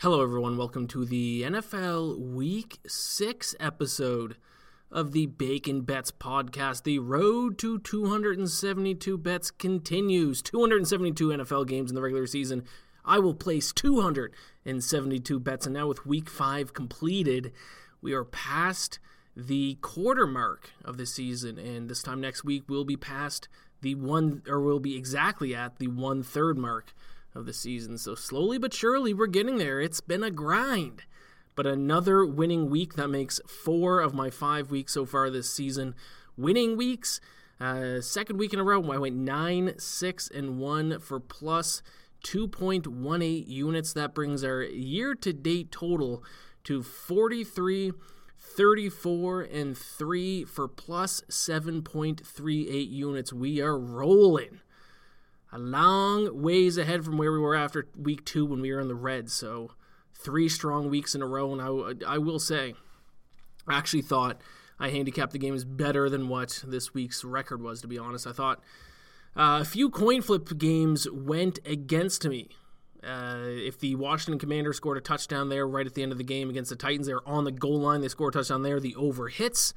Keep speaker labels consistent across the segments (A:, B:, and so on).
A: Hello, everyone. Welcome to the NFL Week 6 episode of the Bacon Bets podcast. The road to 272 bets continues. 272 NFL games in the regular season. I will place 272 bets. And now, with week 5 completed, we are past the quarter mark of the season. And this time next week, we'll be past the one, or we'll be exactly at the one third mark of the season. So slowly but surely, we're getting there. It's been a grind. But another winning week that makes four of my five weeks so far this season winning weeks. Uh, second week in a row, I went 9, 6, and 1 for plus 2.18 units. That brings our year to date total to 43, 34, and 3 for plus 7.38 units. We are rolling a long ways ahead from where we were after week two when we were in the red. So three strong weeks in a row, and I, I will say, I actually thought I handicapped the games better than what this week's record was. To be honest, I thought uh, a few coin flip games went against me. Uh, if the Washington Commanders scored a touchdown there right at the end of the game against the Titans, they're on the goal line. They score a touchdown there. The over hits.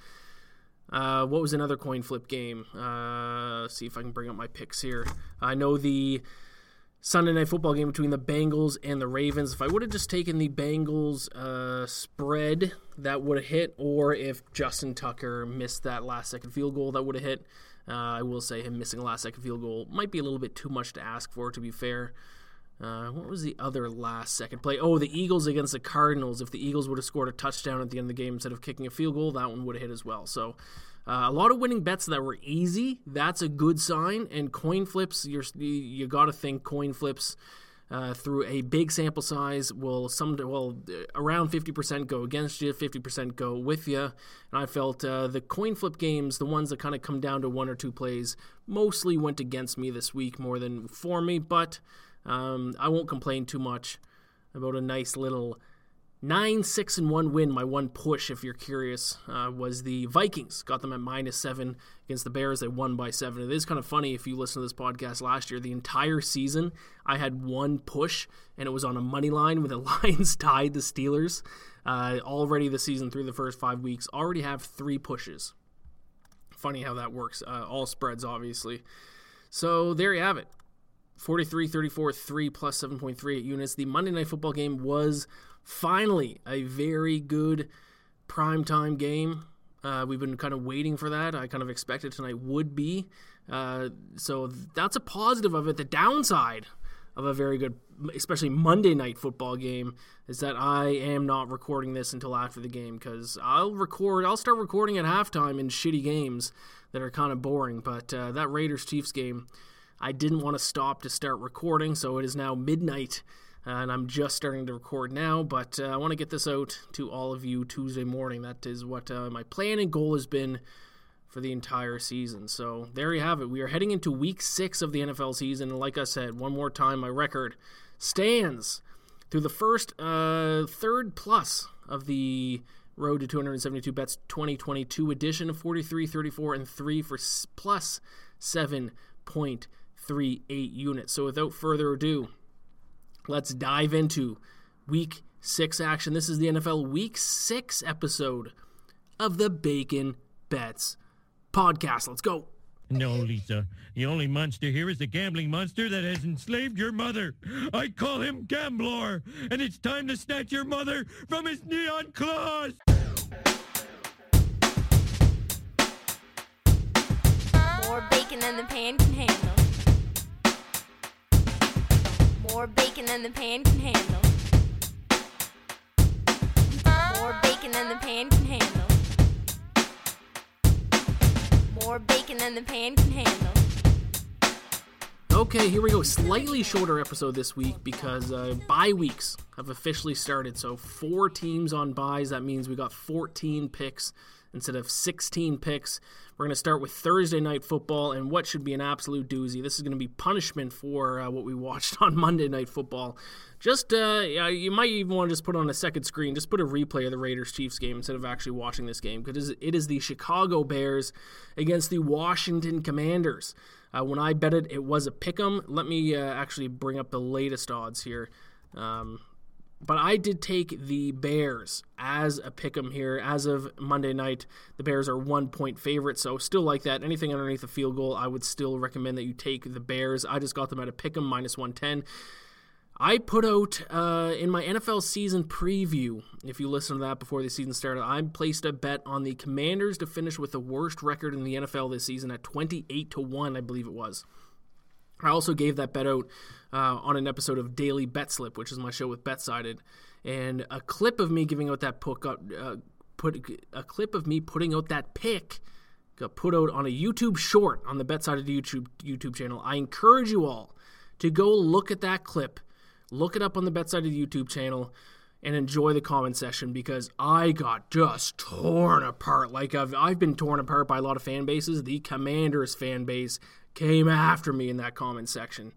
A: Uh, what was another coin flip game? Uh, see if I can bring up my picks here. I know the Sunday night football game between the Bengals and the Ravens. If I would have just taken the Bengals uh, spread, that would have hit. Or if Justin Tucker missed that last second field goal, that would have hit. Uh, I will say him missing a last second field goal might be a little bit too much to ask for, to be fair. Uh, what was the other last second play? Oh, the Eagles against the Cardinals. If the Eagles would have scored a touchdown at the end of the game instead of kicking a field goal, that one would have hit as well. So, uh, a lot of winning bets that were easy. That's a good sign. And coin flips, you're, you got to think coin flips uh, through a big sample size will some well around 50% go against you, 50% go with you. And I felt uh, the coin flip games, the ones that kind of come down to one or two plays, mostly went against me this week more than for me. But um, I won't complain too much about a nice little nine six and one win. My one push, if you're curious, uh, was the Vikings. Got them at minus seven against the Bears. They won by seven. It is kind of funny if you listen to this podcast last year. The entire season, I had one push, and it was on a money line when the Lions tied the Steelers. Uh, already the season through the first five weeks, already have three pushes. Funny how that works. Uh, all spreads, obviously. So there you have it. 43 34 3 plus 7.38 units. The Monday Night Football game was finally a very good primetime game. Uh, we've been kind of waiting for that. I kind of expected tonight would be. Uh, so that's a positive of it. The downside of a very good, especially Monday night football game, is that I am not recording this until after the game because I'll record, I'll start recording at halftime in shitty games that are kind of boring. But uh, that Raiders Chiefs game, I didn't want to stop to start recording, so it is now midnight. Uh, and I'm just starting to record now, but uh, I want to get this out to all of you Tuesday morning. That is what uh, my plan and goal has been for the entire season. So there you have it. We are heading into week six of the NFL season, and like I said, one more time, my record stands through the first uh, third plus of the Road to 272 Bets 2022 edition of 43, 34, and 3 for plus 7 point. 38 units. So without further ado, let's dive into week six action. This is the NFL week six episode of the Bacon Bets podcast. Let's go.
B: No, Lisa. The only monster here is the gambling monster that has enslaved your mother. I call him Gambler, and it's time to snatch your mother from his neon claws.
C: More bacon than the pan can handle. More bacon than the pan can handle. More bacon than the pan can handle. More bacon than the pan can handle.
A: Okay, here we go. Slightly shorter episode this week because uh, bye weeks have officially started. So, four teams on buys. That means we got 14 picks instead of 16 picks. We're going to start with Thursday night football and what should be an absolute doozy. This is going to be punishment for uh, what we watched on Monday night football. Just, uh, you might even want to just put on a second screen, just put a replay of the Raiders Chiefs game instead of actually watching this game because it is the Chicago Bears against the Washington Commanders. Uh, when I bet it, it was a pick 'em. Let me uh, actually bring up the latest odds here. Um, but I did take the Bears as a pick 'em here. As of Monday night, the Bears are one point favorite, so still like that. Anything underneath a field goal, I would still recommend that you take the Bears. I just got them at a pick 'em minus 110. I put out uh, in my NFL season preview, if you listen to that before the season started, I placed a bet on the Commanders to finish with the worst record in the NFL this season at 28 to 1, I believe it was. I also gave that bet out uh, on an episode of Daily Bet Slip, which is my show with BetSided, and a clip of me giving out that pick, uh, put a clip of me putting out that pick got put out on a YouTube short on the BetSided YouTube YouTube channel. I encourage you all to go look at that clip Look it up on the BetSided YouTube channel and enjoy the comment section because I got just torn apart. Like I've I've been torn apart by a lot of fan bases. The Commanders fan base came after me in that comment section.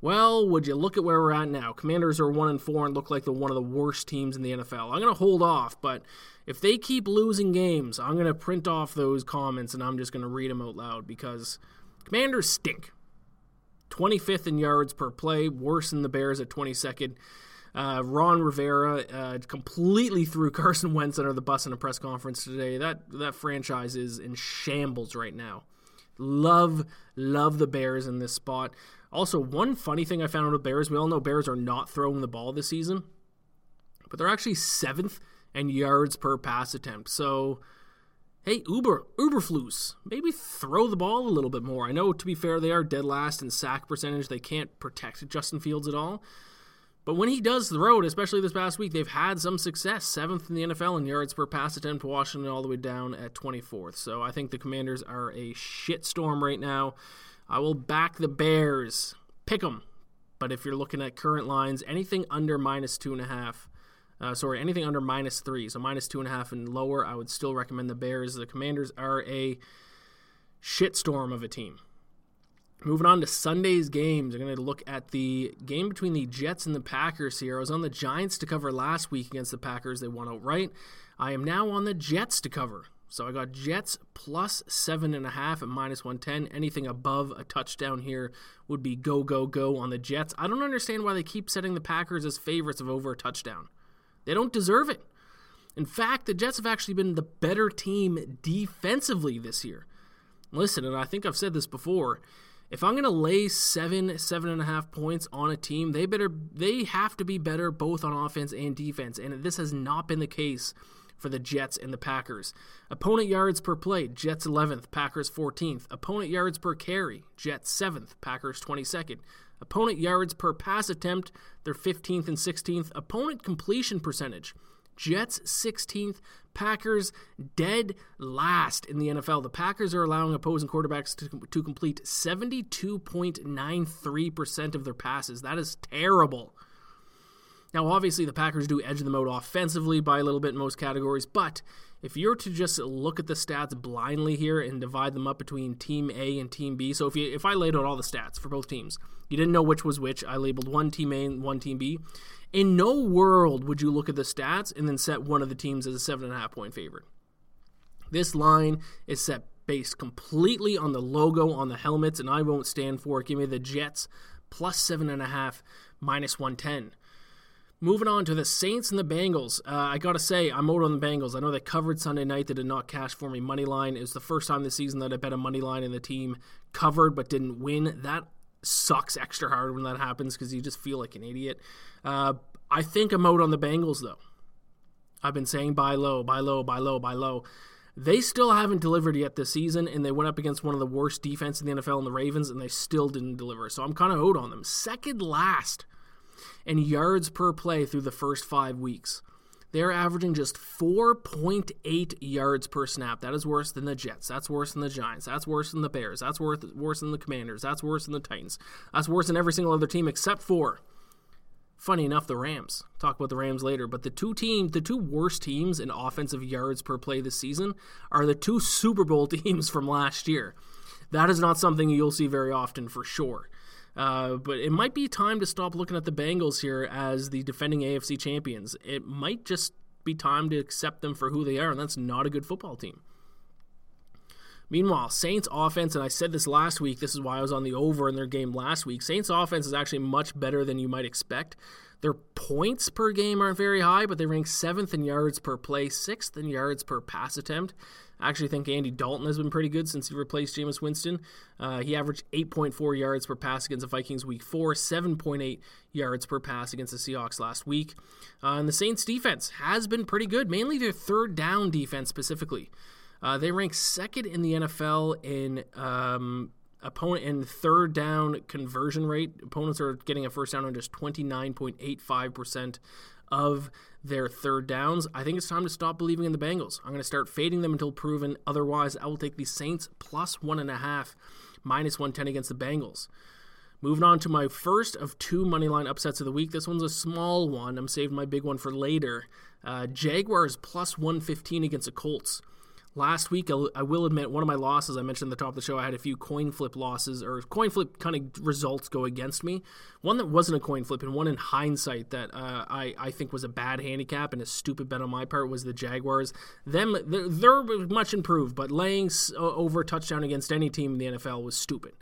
A: Well, would you look at where we're at now? Commanders are one and four and look like the one of the worst teams in the NFL. I'm gonna hold off, but if they keep losing games, I'm gonna print off those comments and I'm just gonna read them out loud because Commanders stink. 25th in yards per play, worse than the Bears at 22nd. Uh, Ron Rivera uh, completely threw Carson Wentz under the bus in a press conference today. That that franchise is in shambles right now. Love love the Bears in this spot. Also, one funny thing I found out with Bears, we all know Bears are not throwing the ball this season, but they're actually seventh in yards per pass attempt. So hey, Uber, Eberflus, maybe throw the ball a little bit more. I know, to be fair, they are dead last in sack percentage. They can't protect Justin Fields at all. But when he does throw it, especially this past week, they've had some success. Seventh in the NFL in yards per pass attempt, Washington all the way down at 24th. So I think the Commanders are a shitstorm right now. I will back the Bears. Pick them. But if you're looking at current lines, anything under minus two and a half, uh, sorry, anything under minus three, so minus two and a half and lower, I would still recommend the Bears. The Commanders are a shitstorm of a team. Moving on to Sunday's games, I'm going to look at the game between the Jets and the Packers here. I was on the Giants to cover last week against the Packers. They won outright. I am now on the Jets to cover. So I got Jets plus seven and a half at minus 110. Anything above a touchdown here would be go, go, go on the Jets. I don't understand why they keep setting the Packers as favorites of over a touchdown. They don't deserve it. In fact, the Jets have actually been the better team defensively this year. Listen, and I think I've said this before. If I'm to lay seven, seven and a half points on a team, they better, they have to be better both on offense and defense. And this has not been the case for the Jets and the Packers. Opponent yards per play, Jets 11th, Packers 14th. Opponent yards per carry, Jets 7th, Packers 22nd. Opponent yards per pass attempt, they're 15th and 16th. Opponent completion percentage, Jets 16th, Packers dead last in the NFL. The Packers are allowing opposing quarterbacks to, to complete 72.93% of their passes. That is terrible. Now, obviously, the Packers do edge them out offensively by a little bit in most categories, but if you're to just look at the stats blindly here and divide them up between Team A and Team B, so if you if I laid out all the stats for both teams, you didn't know which was which. I labeled one Team A and one Team B. In no world would you look at the stats and then set one of the teams as a seven and a half point favorite. This line is set based completely on the logo on the helmets, and I won't stand for it. Give me the Jets plus seven and a half, minus one ten. Moving on to the Saints and the Bengals. Uh, I got to say, I'm out on the Bengals. I know they covered Sunday night. They did not cash for me money line. It was the first time this season that I bet a money line and the team covered but didn't win. That sucks extra hard when that happens because you just feel like an idiot. Uh, I think I'm out on the Bengals, though. I've been saying buy low, buy low, buy low, buy low. They still haven't delivered yet this season, and they went up against one of the worst defense in the NFL in the Ravens, and they still didn't deliver. So I'm kind of out on them. Second last in yards per play through the first five weeks. They're averaging just 4.8 yards per snap. That is worse than the Jets. That's worse than the Giants. That's worse than the Bears. That's worse, worse than the Commanders. That's worse than the Titans. That's worse than every single other team except for, funny enough, the Rams. Talk about the Rams later. But the two teams, the two worst teams in offensive yards per play this season are the two Super Bowl teams from last year. That is not something you'll see very often for sure. Uh, but it might be time to stop looking at the Bengals here as the defending AFC champions. It might just be time to accept them for who they are, and that's not a good football team. Meanwhile, Saints offense, and I said this last week, this is why I was on the over in their game last week. Saints offense is actually much better than you might expect. Their points per game aren't very high, but they rank seventh in yards per play, sixth in yards per pass attempt. I actually think Andy Dalton has been pretty good since he replaced Jameis Winston. Uh, he averaged 8.4 yards per pass against the Vikings week four, 7.8 yards per pass against the Seahawks last week. Uh, and the Saints defense has been pretty good, mainly their third down defense specifically. Uh, they rank second in the NFL in um, opponent in third down conversion rate. Opponents are getting a first down on just 29.85% of their third downs. I think it's time to stop believing in the Bengals. I'm going to start fading them until proven otherwise. I will take the Saints plus one and a half, minus 110 against the Bengals. Moving on to my first of two moneyline upsets of the week. This one's a small one. I'm saving my big one for later. Uh, Jaguars plus 115 against the Colts. Last week, I will admit, one of my losses, I mentioned at the top of the show, I had a few coin flip losses, or coin flip kind of results go against me. One that wasn't a coin flip, and one in hindsight that uh, I, I think was a bad handicap and a stupid bet on my part was the Jaguars. Them, they're, much improved, but laying over touchdown against any team in the NFL was stupid.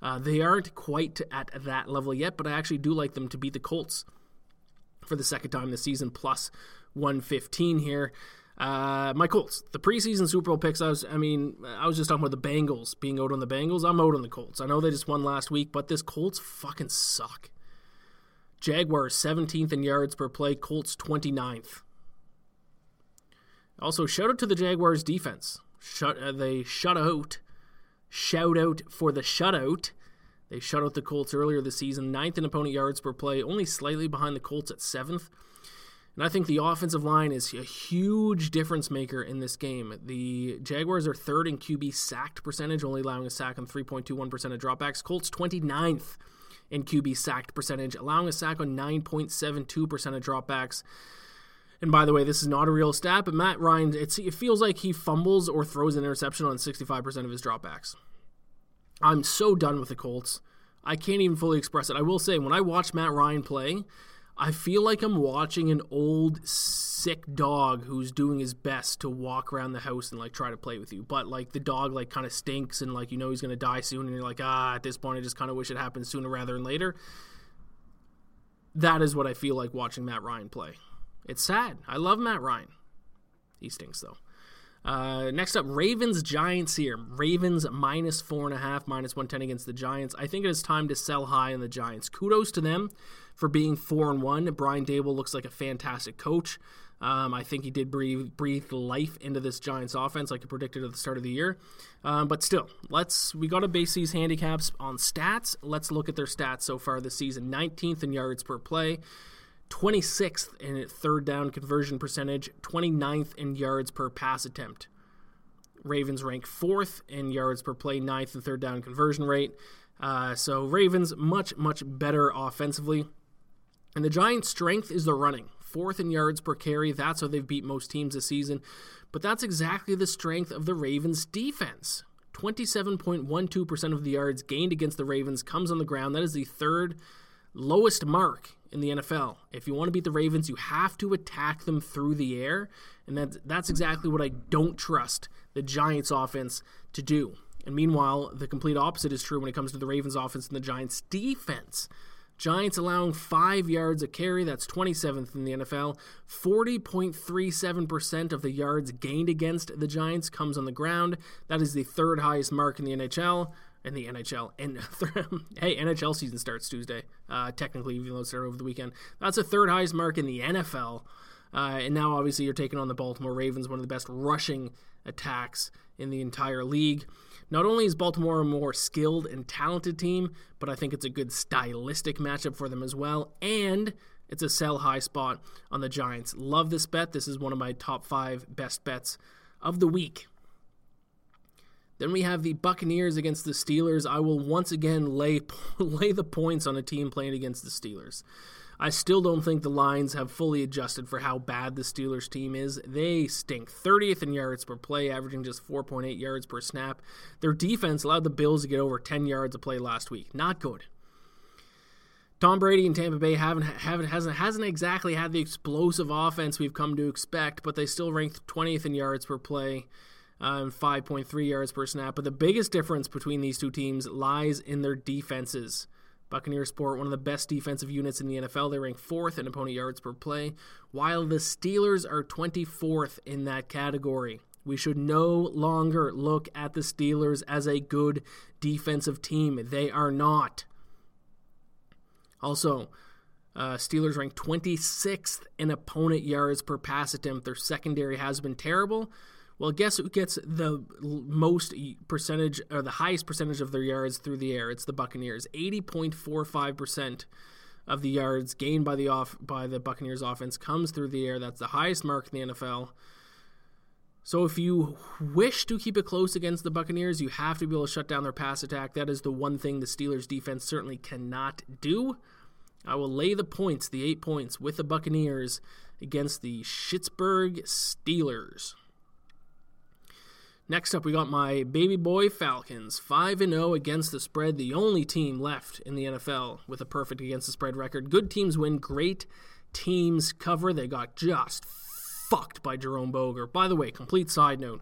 A: Uh, they aren't quite at that level yet, but I actually do like them to beat the Colts for the second time this season, plus 115 here. Uh, my Colts, the preseason Super Bowl picks. I was, I mean, I was just talking about the Bengals being out on the Bengals. I'm out on the Colts. I know they just won last week, but this Colts fucking suck. Jaguars 17th in yards per play. Colts 29th. Also, shout out to the Jaguars defense. Shut, uh, they shut out. Shout out for the shutout. They shut out the Colts earlier this season. Ninth in opponent yards per play, only slightly behind the Colts at seventh. And I think the offensive line is a huge difference maker in this game. The Jaguars are third in QB sacked percentage, only allowing a sack on 3.21% of dropbacks. Colts 29th in QB sacked percentage, allowing a sack on 9.72% of dropbacks. And by the way, this is not a real stat, but Matt Ryan, it feels like he fumbles or throws an interception on 65% of his dropbacks. I'm so done with the Colts. I can't even fully express it. I will say, when I watch Matt Ryan play, I feel like I'm watching an old sick dog who's doing his best to walk around the house and like try to play with you. But like the dog like kind of stinks and like you know he's gonna die soon and you're like, ah, at this point I just kind of wish it happened sooner rather than later. That is what I feel like watching Matt Ryan play. It's sad. I love Matt Ryan. He stinks though. Uh, next up, Ravens Giants here. Ravens minus four and a half, minus 110 against the Giants. I think it is time to sell high on the Giants. Kudos to them for being four and one. Brian Daboll looks like a fantastic coach. Um, I think he did breathe, breathe life into this Giants offense, like I predicted at the start of the year. Um, but still, let's we got to base these handicaps on stats. Let's look at their stats so far this season: 19th in yards per play, 26th in third down conversion percentage, 29th in yards per pass attempt. Ravens rank fourth in yards per play, ninth in third down conversion rate. Uh, so Ravens much much better offensively. And the Giants' strength is the running. Fourth in yards per carry. That's how they've beat most teams this season. But that's exactly the strength of the Ravens' defense. 27.12% of the yards gained against the Ravens comes on the ground. That is the third lowest mark in the NFL. If you want to beat the Ravens, you have to attack them through the air. And that's, that's exactly what I don't trust the Giants' offense to do. And meanwhile, the complete opposite is true when it comes to the Ravens' offense and the Giants' defense. Giants allowing five yards a carry, that's 27th in the NFL. 40.37% of the yards gained against the Giants comes on the ground. That is the third highest mark in the NHL. In the NHL. And hey, NHL season starts Tuesday, uh, technically, even though it started over the weekend. That's the third highest mark in the NFL. Uh, and now, obviously, you're taking on the Baltimore Ravens, one of the best rushing attacks in the entire league. Not only is Baltimore a more skilled and talented team, but I think it's a good stylistic matchup for them as well. And It's a sell high spot on the Giants. Love this bet. This is one of my top five best bets of the week. Then we have the Buccaneers against the Steelers. I will once again lay lay the points on a team playing against the Steelers. I still don't think the lines have fully adjusted for how bad the Steelers team is. They stink. 30th in yards per play, averaging just 4.8 yards per snap. Their defense allowed the Bills to get over 10 yards a play last week. Not good. Tom Brady and Tampa Bay haven't, haven't hasn't hasn't exactly had the explosive offense we've come to expect, but they still ranked 20th in yards per play uh, and 5.3 yards per snap. But the biggest difference between these two teams lies in their defenses. Buccaneers sport one of the best defensive units in the NFL. They rank fourth in opponent yards per play, while the Steelers are 24th in that category. We should no longer look at the Steelers as a good defensive team. They are not. Also, uh, Steelers rank 26th in opponent yards per pass attempt. Their secondary has been terrible. Well, guess who gets the most percentage or the highest percentage of their yards through the air? It's the Buccaneers. 80.45% of the yards gained by the off by the Buccaneers offense comes through the air. That's the highest mark in the NFL. So if you wish to keep it close against the Buccaneers, you have to be able to shut down their pass attack. That is the one thing the Steelers defense certainly cannot do. I will lay the points, the 8 points with the Buccaneers against the Schittsburg Steelers. Next up, we got my baby boy Falcons, 5 0 against the spread, the only team left in the NFL with a perfect against the spread record. Good teams win, great teams cover. They got just fucked by Jerome Boger. By the way, complete side note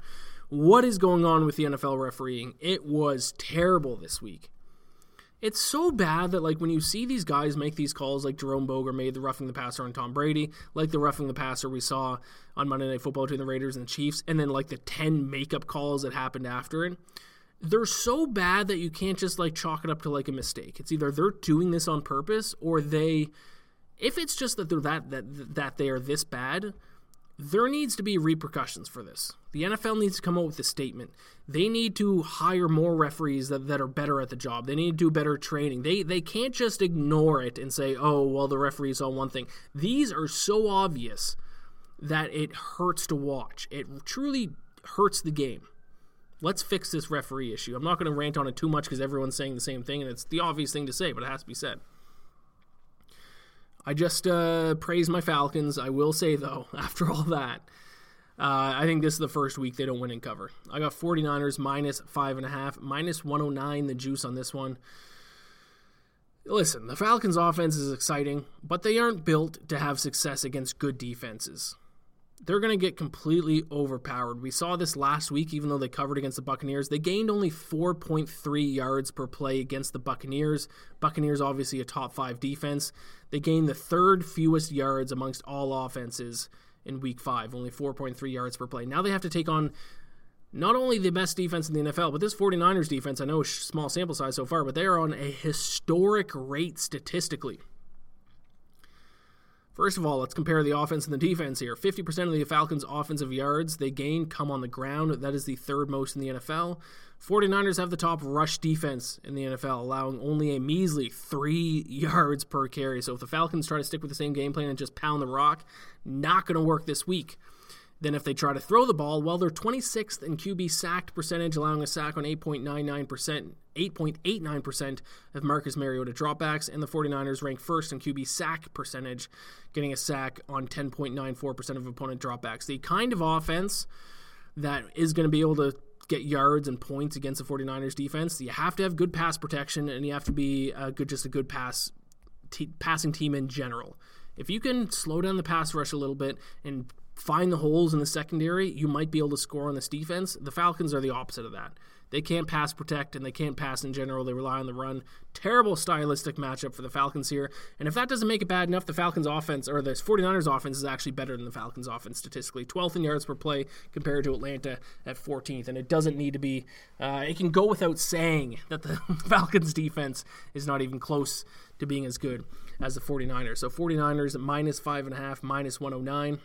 A: what is going on with the NFL refereeing? It was terrible this week. It's so bad that like when you see these guys make these calls, like Jerome Boger made the roughing the passer on Tom Brady, like the roughing the passer we saw on Monday Night Football between the Raiders and the Chiefs, and then like the ten makeup calls that happened after it. They're so bad that you can't just like chalk it up to like a mistake. It's either they're doing this on purpose or they, if it's just that they're that that that they are this bad, there needs to be repercussions for this. The NFL needs to come up with a statement. They need to hire more referees that, that are better at the job. They need to do better training. They they can't just ignore it and say, "Oh, well, the referees saw one thing." These are so obvious that it hurts to watch. It truly hurts the game. Let's fix this referee issue. I'm not going to rant on it too much because everyone's saying the same thing, and it's the obvious thing to say, but it has to be said. I just uh, praise my Falcons. I will say, though, after all that, uh, I think this is the first week they don't win and cover. I got 49ers minus 5.5, minus 109, the juice on this one. Listen, the Falcons' offense is exciting, but they aren't built to have success against good defenses they're going to get completely overpowered. We saw this last week, even though they covered against the Buccaneers. They gained only 4.3 yards per play against the Buccaneers. Buccaneers, obviously, a top five defense. They gained the third fewest yards amongst all offenses in week five, only 4.3 yards per play. Now they have to take on not only the best defense in the NFL, but this 49ers defense, I know small sample size so far, but they are on a historic rate statistically. First of all, let's compare the offense and the defense here. 50% of the Falcons' offensive yards they gain come on the ground. That is the third most in the NFL. 49ers have the top rush defense in the NFL, allowing only a measly three yards per carry. So if the Falcons try to stick with the same game plan and just pound the rock, not going to work this week. Then, if they try to throw the ball, well, they're 26th in QB sacked percentage, allowing a sack on 8.99%, 8.89% of Marcus Mariota dropbacks, and the 49ers rank first in QB sack percentage, getting a sack on 10.94% of opponent dropbacks. The kind of offense that is going to be able to get yards and points against the 49ers defense, you have to have good pass protection and you have to be a good just a good pass t- passing team in general. If you can slow down the pass rush a little bit and find the holes in the secondary, you might be able to score on this defense. The Falcons are the opposite of that. They can't pass protect and they can't pass in general. They rely on the run. Terrible stylistic matchup for the Falcons here. And if that doesn't make it bad enough, the Falcons offense or the 49ers offense is actually better than the Falcons offense statistically. 12th in yards per play compared to Atlanta at 14th. And it doesn't need to be, uh, it can go without saying that the Falcons defense is not even close to being as good as the 49ers. So 49ers at minus 5.5, minus 109.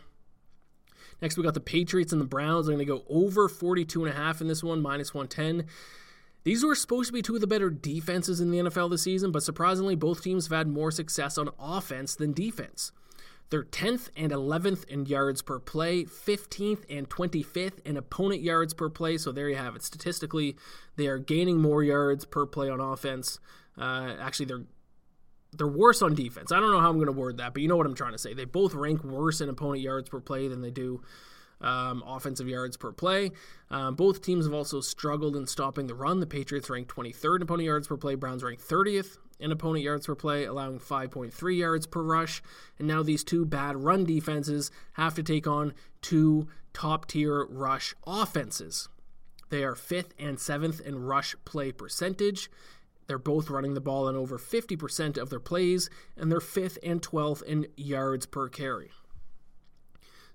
A: Next, we got the Patriots and the Browns. I'm going to go over 42 and a half in this one, minus 110. These were supposed to be two of the better defenses in the NFL this season, but surprisingly, both teams have had more success on offense than defense. They're 10th and 11th in yards per play, 15th and 25th in opponent yards per play. So there you have it. Statistically, they are gaining more yards per play on offense. Uh, actually, they're they're worse on defense. I don't know how I'm going to word that, but you know what I'm trying to say. They both rank worse in opponent yards per play than they do um, offensive yards per play. Um, both teams have also struggled in stopping the run. The Patriots ranked 23rd in opponent yards per play. Browns ranked 30th in opponent yards per play, allowing 5.3 yards per rush. And now these two bad run defenses have to take on two top tier rush offenses. They are fifth and seventh in rush play percentage. They're both running the ball in over 50% of their plays, and they're fifth and 12th in yards per carry.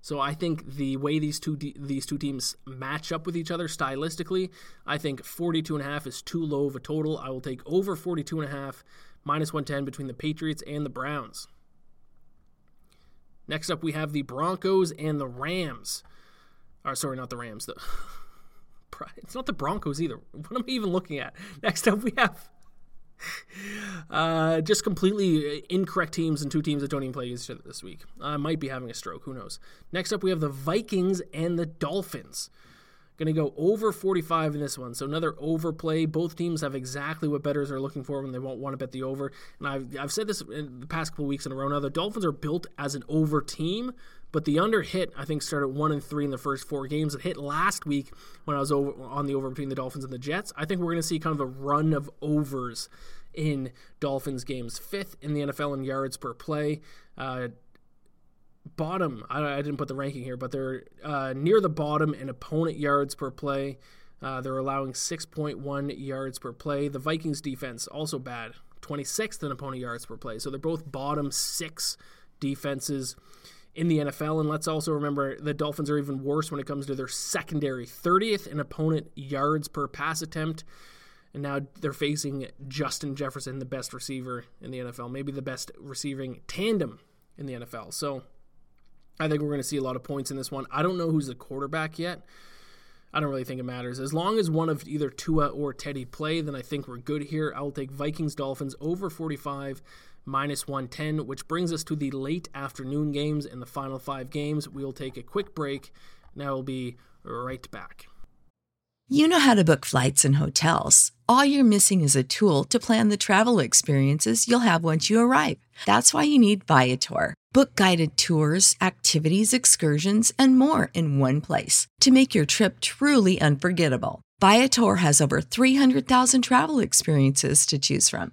A: So I think the way these two de- these two teams match up with each other stylistically, I think 42 and a half is too low of a total. I will take over 42 and a half minus 110 between the Patriots and the Browns. Next up we have the Broncos and the Rams. Or sorry, not the Rams. The it's not the Broncos either. What am I even looking at? Next up we have uh, just completely incorrect teams and two teams that don't even play each other this week. I might be having a stroke. Who knows? Next up, we have the Vikings and the Dolphins. Going to go over 45 in this one. So another overplay. Both teams have exactly what bettors are looking for when they won't want to bet the over. And I've, I've said this in the past couple weeks in a row now. The Dolphins are built as an over team, but the under hit, I think, started one and three in the first four games. It hit last week when I was over on the over between the Dolphins and the Jets. I think we're going to see kind of a run of overs in Dolphins games. Fifth in the NFL in yards per play. Uh, bottom. I, I, didn't put the ranking here, but they're uh, near the bottom in opponent yards per play. Uh, they're allowing 6.1 yards per play. The Vikings defense also bad, 26th in opponent yards per play. So they're both bottom six defenses in the NFL. And let's also remember the Dolphins are even worse when it comes to their secondary 30th in opponent yards per pass attempt. And now they're facing Justin Jefferson, the best receiver in the NFL, maybe the best receiving tandem in the NFL. So I think we're going to see a lot of points in this one. I don't know who's the quarterback yet. I don't really think it matters. As long as one of either Tua or Teddy play, then I think we're good here. I'll take Vikings Dolphins over 45 minus 110, which brings us to the late afternoon games and the final five games. We'll take a quick break. Now we'll be right back.
D: You know how to book flights and hotels. All you're missing is a tool to plan the travel experiences you'll have once you arrive. That's why you need Viator. Book guided tours, activities, excursions, and more in one place to make your trip truly unforgettable. Viator has over 300,000 travel experiences to choose from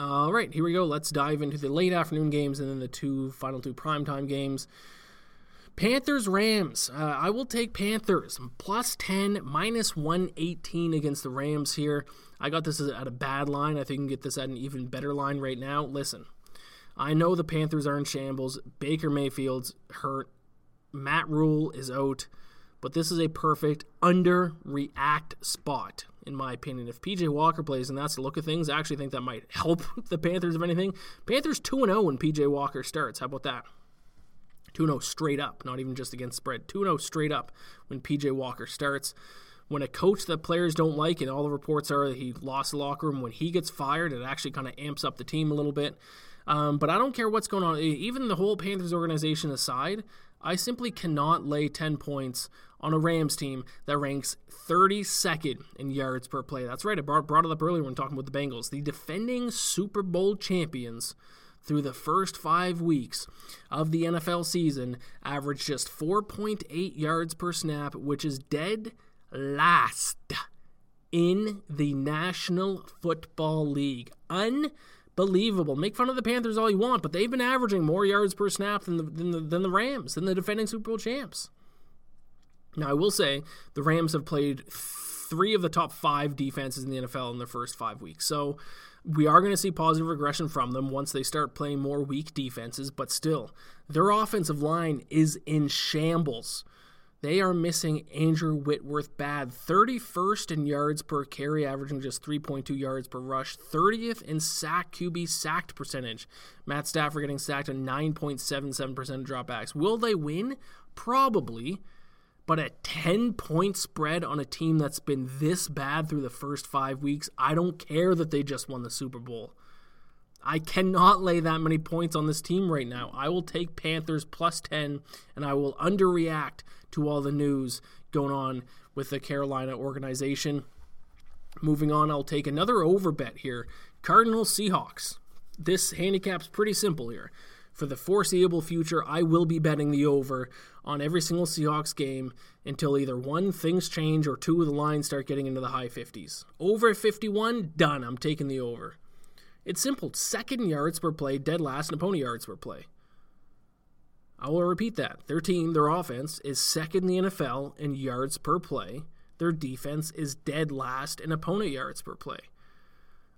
A: All right, here we go. Let's dive into the late afternoon games and then the two final two primetime games. Panthers Rams. Uh, I will take Panthers plus 10, minus 118 against the Rams here. I got this at a bad line. I think you can get this at an even better line right now. Listen, I know the Panthers are in shambles. Baker Mayfield's hurt. Matt Rhule is out. But this is a perfect underreact spot, in my opinion. If PJ Walker plays, and that's the look of things, I actually think that might help the Panthers, if anything. Panthers 2 0 when PJ Walker starts. How about that? 2 0 straight up, not even just against spread. 2 0 straight up when PJ Walker starts. When a coach that players don't like, and all the reports are that he lost the locker room, when he gets fired, it actually kind of amps up the team a little bit. Um, but I don't care what's going on. Even the whole Panthers organization aside, I simply cannot lay 10 points on a Rams team that ranks 32nd in yards per play. That's right, I brought, brought it up earlier when talking about the Bengals. The defending Super Bowl champions through the first five weeks of the NFL season averaged just 4.8 yards per snap, which is dead last in the National Football League. Unbelievable. Make fun of the Panthers all you want, but they've been averaging more yards per snap than the, than the, than the Rams, than the defending Super Bowl champs. Now, I will say the Rams have played three of the top five defenses in the NFL in their first five weeks. So we are going to see positive regression from them once they start playing more weak defenses, but still, their offensive line is in shambles. They are missing Andrew Whitworth bad. 31st in yards per carry, averaging just 3.2 yards per rush. 30th in sack QB sacked percentage. Matt Stafford getting sacked at 9.77% of dropbacks. Will they win? Probably. But a 10 point spread on a team that's been this bad through the first five weeks, I don't care that they just won the Super Bowl. I cannot lay that many points on this team right now. I will take Panthers plus 10 and I will underreact to all the news going on with the Carolina organization. Moving on, I'll take another over bet here Cardinals Seahawks. This handicap's pretty simple here for the foreseeable future, I will be betting the over on every single Seahawks game until either one, things change, or two, the lines start getting into the high 50s. Over 51, done. I'm taking the over. It's simple. Second yards per play, dead last, and opponent yards per play. I will repeat that. Their team, their offense, is second in the NFL in yards per play. Their defense is dead last in opponent yards per play.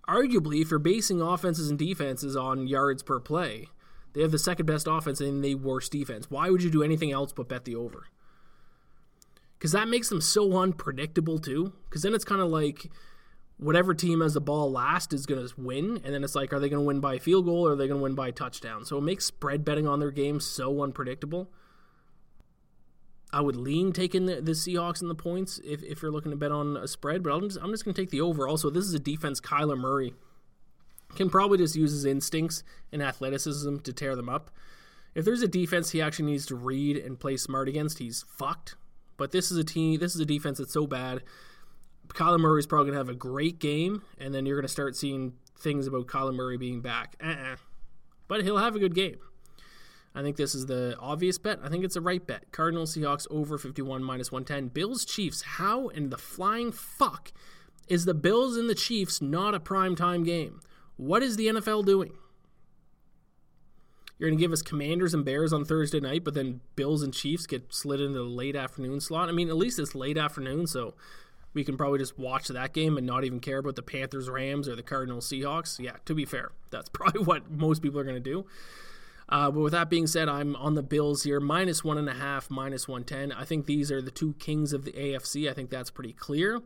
A: Arguably, if you're basing offenses and defenses on yards per play, they have the second best offense and the worst defense. Why would you do anything else but bet the over? Because that makes them so unpredictable too. Because then it's kind of like whatever team has the ball last is going to win, and then it's like, are they going to win by field goal or are they going to win by touchdown? So it makes spread betting on their game so unpredictable. I would lean taking the, the Seahawks and the points if, if you're looking to bet on a spread, but I'm just, I'm just going to take the over. Also, this is a defense Kyler Murray can probably just use his instincts and athleticism to tear them up. If there's a defense he actually needs to read and play smart against, he's fucked. But this is a team. This is a defense that's so bad. Kyler Murray is probably gonna have a great game, and then you're gonna start seeing things about Kyler Murray being back. Uh-uh. But he'll have a good game. I think this is the obvious bet. I think it's a right bet. Cardinals Seahawks over 51 minus 110. Bills Chiefs. How in the flying fuck is the Bills and the Chiefs not a prime time game? What is the NFL doing? You're going to give us Commanders and Bears on Thursday night, but then Bills and Chiefs get slid into the late afternoon slot. I mean, at least it's late afternoon, so we can probably just watch that game and not even care about the Panthers Rams or the Cardinals Seahawks. Yeah, to be fair, that's probably what most people are going to do. Uh, but with that being said, I'm on the Bills here, minus one and a half, minus 110. I think these are the two kings of the AFC. I think that's pretty clear.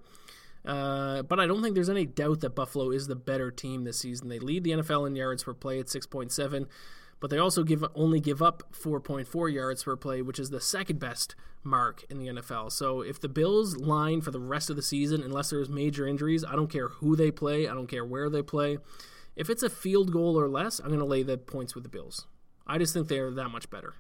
A: Uh, but I don't think there's any doubt that Buffalo is the better team this season. They lead the NFL in yards per play at 6.7, but they also give only give up 4.4 yards per play, which is the second best mark in the NFL. So if the Bills line for the rest of the season, unless there's major injuries, I don't care who they play, I don't care where they play. If it's a field goal or less, I'm going to lay the points with the Bills. I just think they're that much better.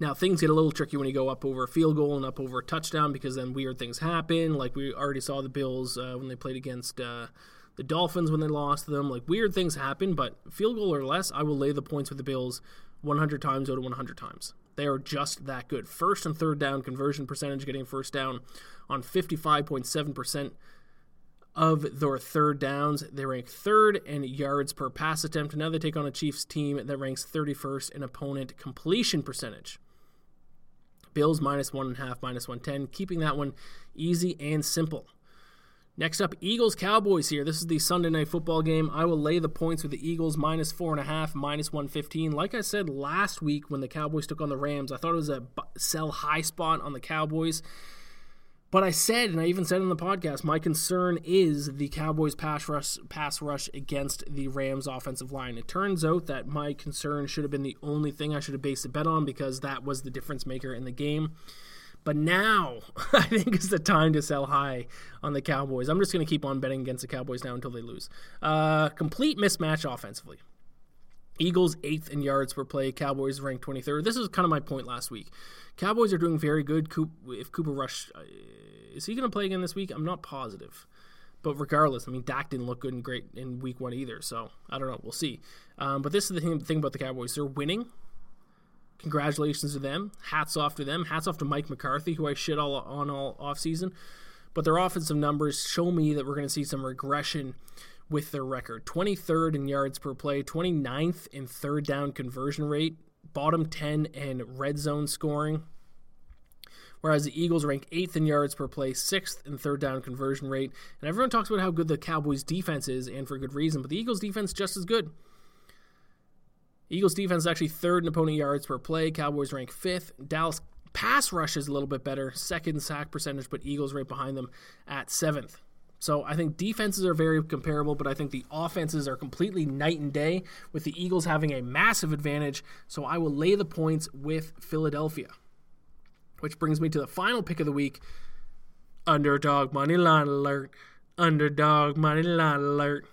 A: Now things get a little tricky when you go up over a field goal and up over a touchdown because then weird things happen. Like we already saw the Bills uh, when they played against uh, the Dolphins when they lost them. Like weird things happen, but field goal or less, I will lay the points with the Bills 100 times out of 100 times. They are just that good. First and third down conversion percentage, getting first down on 55.7% of their third downs. They rank third in yards per pass attempt. Now they take on a Chiefs team that ranks 31st in opponent completion percentage. Bills minus one and a half, minus 110, keeping that one easy and simple. Next up, Eagles Cowboys here. This is the Sunday night football game. I will lay the points with the Eagles minus four and a half, minus 115. Like I said last week when the Cowboys took on the Rams, I thought it was a sell high spot on the Cowboys. But I said, and I even said in the podcast, my concern is the Cowboys' pass rush, pass rush against the Rams' offensive line. It turns out that my concern should have been the only thing I should have based a bet on because that was the difference maker in the game. But now, I think is the time to sell high on the Cowboys. I'm just going to keep on betting against the Cowboys now until they lose. Uh, complete mismatch offensively. Eagles eighth in yards per play. Cowboys ranked 23rd. This is kind of my point last week. Cowboys are doing very good. If Cooper Rush uh, is he going to play again this week? I'm not positive. But regardless, I mean, Dak didn't look good and great in week one either. So I don't know. We'll see. Um, but this is the thing, the thing about the Cowboys. They're winning. Congratulations to them. Hats off to them. Hats off to Mike McCarthy, who I shit all on all offseason. But their offensive numbers show me that we're going to see some regression with their record 23rd in yards per play, 29th in third down conversion rate, bottom 10 in red zone scoring. Whereas the Eagles rank eighth in yards per play, sixth in third down conversion rate. And everyone talks about how good the Cowboys defense is, and for good reason, but the Eagles defense just as good. Eagles defense is actually third in opponent yards per play. Cowboys rank fifth. Dallas pass rush is a little bit better, second sack percentage, but Eagles right behind them at seventh. So I think defenses are very comparable, but I think the offenses are completely night and day, with the Eagles having a massive advantage. So I will lay the points with Philadelphia. Which brings me to the final pick of the week underdog money line alert. Underdog money line alert.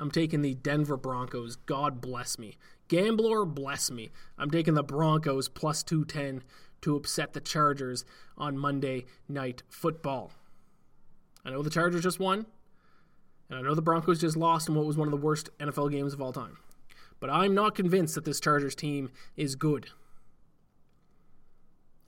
A: I'm taking the Denver Broncos. God bless me. Gambler, bless me. I'm taking the Broncos plus 210 to upset the Chargers on Monday Night Football. I know the Chargers just won, and I know the Broncos just lost in what was one of the worst NFL games of all time. But I'm not convinced that this Chargers team is good.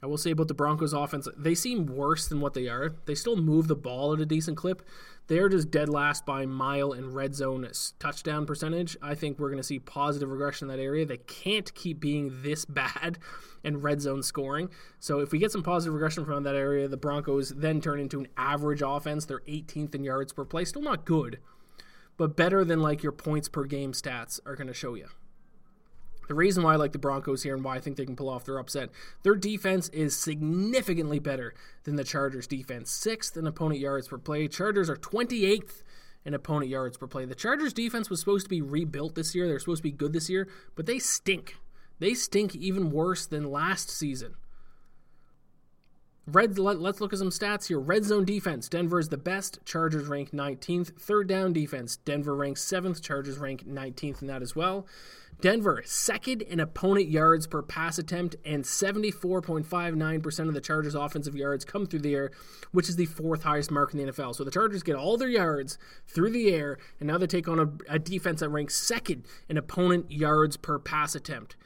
A: I will say about the Broncos offense, they seem worse than what they are. They still move the ball at a decent clip. They're just dead last by mile in red zone touchdown percentage. I think we're going to see positive regression in that area. They can't keep being this bad in red zone scoring. So if we get some positive regression from that area, the Broncos then turn into an average offense. They're 18th in yards per play. Still not good, but better than like your points per game stats are going to show you. The reason why I like the Broncos here and why I think they can pull off their upset, their defense is significantly better than the Chargers' defense. Sixth in opponent yards per play. Chargers are 28th in opponent yards per play. The Chargers' defense was supposed to be rebuilt this year. They're supposed to be good this year, but they stink. They stink even worse than last season. Red, let, us look at some stats here. Red zone defense, Denver is the best. Chargers rank 19th. Third down defense, Denver ranks 7th. Chargers rank 19th in that as well. Denver, second in opponent yards per pass attempt, and 74.59% of the Chargers' offensive yards come through the air, which is the fourth highest mark in the NFL. So the Chargers get all their yards through the air, and now they take on a, a defense that ranks second in opponent yards per pass attempt.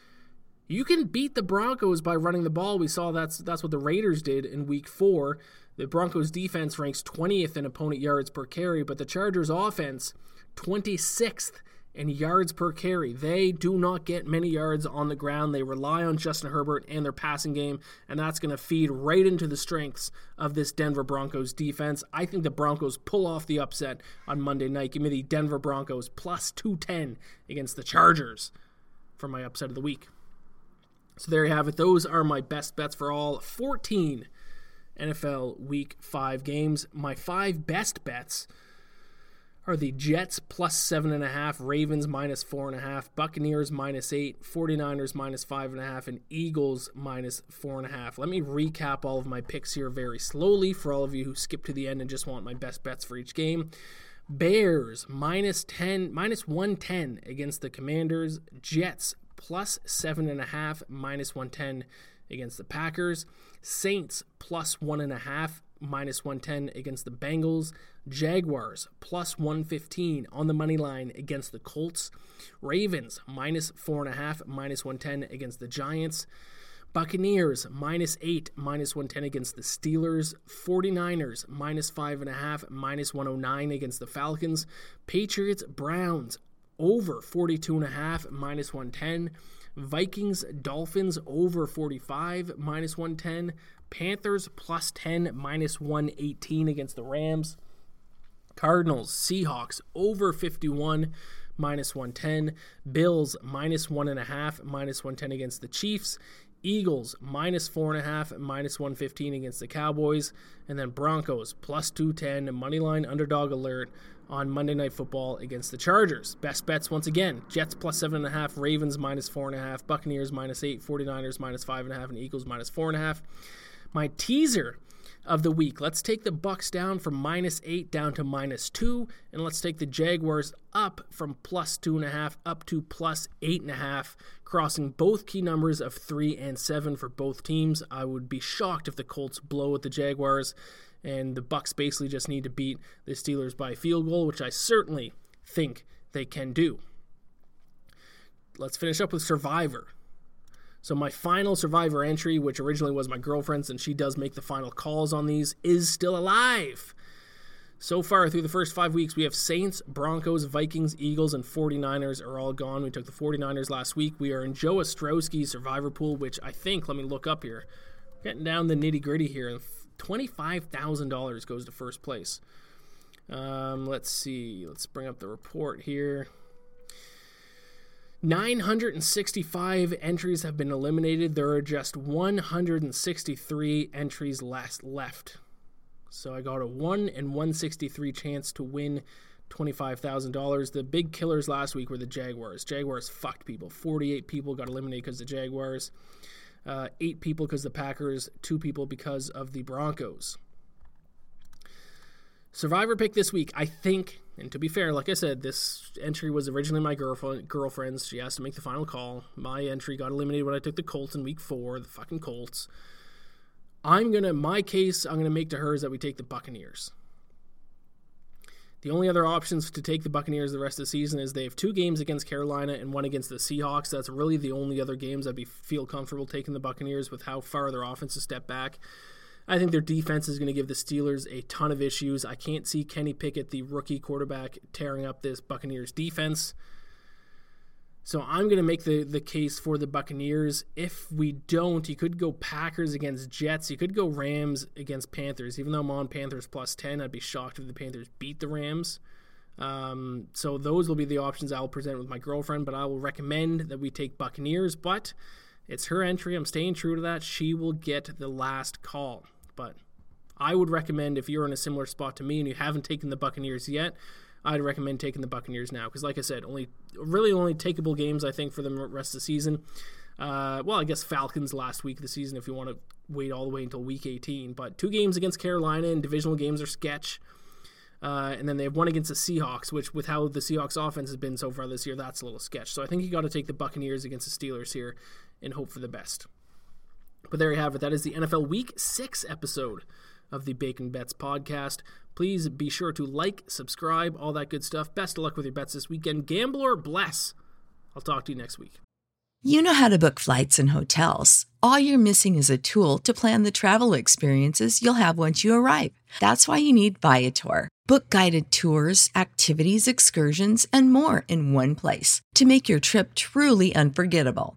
A: You can beat the Broncos by running the ball. We saw that's that's what the Raiders did in week 4. The Broncos defense ranks 20th in opponent yards per carry, but the Chargers offense 26th in yards per carry. They do not get many yards on the ground. They rely on Justin Herbert and their passing game, and that's going to feed right into the strengths of this Denver Broncos defense. I think the Broncos pull off the upset on Monday night. Give me the Denver Broncos plus 210 against the Chargers for my upset of the week. So there you have it. Those are my best bets for all 14 NFL Week 5 games. My five best bets are the Jets plus 7.5, Ravens minus 4.5, Buccaneers minus 8, 49ers minus 5.5, and Eagles minus 4.5. Let me recap all of my picks here very slowly for all of you who skip to the end and just want my best bets for each game. Bears minus 10, minus 110 against the Commanders. Jets plus 7.5, minus 110 against the Packers. Saints plus 1.5, minus 110 against the Bengals. Jaguars plus 115 on the money line against the Colts. Ravens minus 4.5, minus 110 against the Giants. Buccaneers minus 8, minus 110 against the Steelers. 49ers minus 5.5, minus 109 against the Falcons. Patriots, Browns over 42.5, minus 110. Vikings, Dolphins over 45, minus 110. Panthers plus 10, minus 118 against the Rams. Cardinals, Seahawks over 51, minus 110. Bills minus 1.5, minus 110 against the Chiefs. Eagles minus 4.5, minus 115 against the Cowboys. And then Broncos plus 210, moneyline underdog alert on Monday Night Football against the Chargers. Best bets once again Jets plus 7.5, Ravens minus 4.5, Buccaneers minus 8, 49ers minus 5.5, and Eagles minus 4.5. My teaser of the week. Let's take the Bucks down from minus eight down to minus two, and let's take the Jaguars up from plus two and a half up to plus eight and a half, crossing both key numbers of three and seven for both teams. I would be shocked if the Colts blow at the Jaguars, and the Bucks basically just need to beat the Steelers by field goal, which I certainly think they can do. Let's finish up with Survivor. So my final survivor entry, which originally was my girlfriend's, and she does make the final calls on these, is still alive. So far through the first five weeks, we have Saints, Broncos, Vikings, Eagles, and 49ers are all gone. We took the 49ers last week. We are in Joe Ostrowski's survivor pool, which I think, let me look up here. Getting down the nitty gritty here. $25,000 goes to first place. Um, let's see. Let's bring up the report here. 965 entries have been eliminated. There are just 163 entries last left. So I got a 1 and 163 chance to win $25,000. The big killers last week were the Jaguars. Jaguars fucked people. 48 people got eliminated because the Jaguars. Uh, 8 people because the Packers. 2 people because of the Broncos. Survivor pick this week, I think, and to be fair, like I said, this entry was originally my girlfriend girlfriend's. She has to make the final call. My entry got eliminated when I took the Colts in week four, the fucking Colts. I'm gonna my case I'm gonna make to her is that we take the Buccaneers. The only other options to take the Buccaneers the rest of the season is they have two games against Carolina and one against the Seahawks. That's really the only other games I'd be feel comfortable taking the Buccaneers with how far their offense has stepped back. I think their defense is going to give the Steelers a ton of issues. I can't see Kenny Pickett, the rookie quarterback, tearing up this Buccaneers defense. So I'm going to make the, the case for the Buccaneers. If we don't, you could go Packers against Jets. You could go Rams against Panthers. Even though I'm on Panthers plus 10, I'd be shocked if the Panthers beat the Rams. Um, so those will be the options I'll present with my girlfriend, but I will recommend that we take Buccaneers. But it's her entry. I'm staying true to that. She will get the last call. But I would recommend if you're in a similar spot to me and you haven't taken the Buccaneers yet, I'd recommend taking the Buccaneers now because, like I said, only really only takeable games I think for the rest of the season. Uh, well, I guess Falcons last week of the season if you want to wait all the way until week 18. But two games against Carolina and divisional games are sketch. Uh, and then they have one against the Seahawks, which with how the Seahawks offense has been so far this year, that's a little sketch. So I think you got to take the Buccaneers against the Steelers here and hope for the best. But there you have it. That is the NFL Week 6 episode of the Bacon Bets podcast. Please be sure to like, subscribe, all that good stuff. Best of luck with your bets this weekend. Gambler, bless. I'll talk to you next week.
D: You know how to book flights and hotels. All you're missing is a tool to plan the travel experiences you'll have once you arrive. That's why you need Viator. Book guided tours, activities, excursions, and more in one place to make your trip truly unforgettable.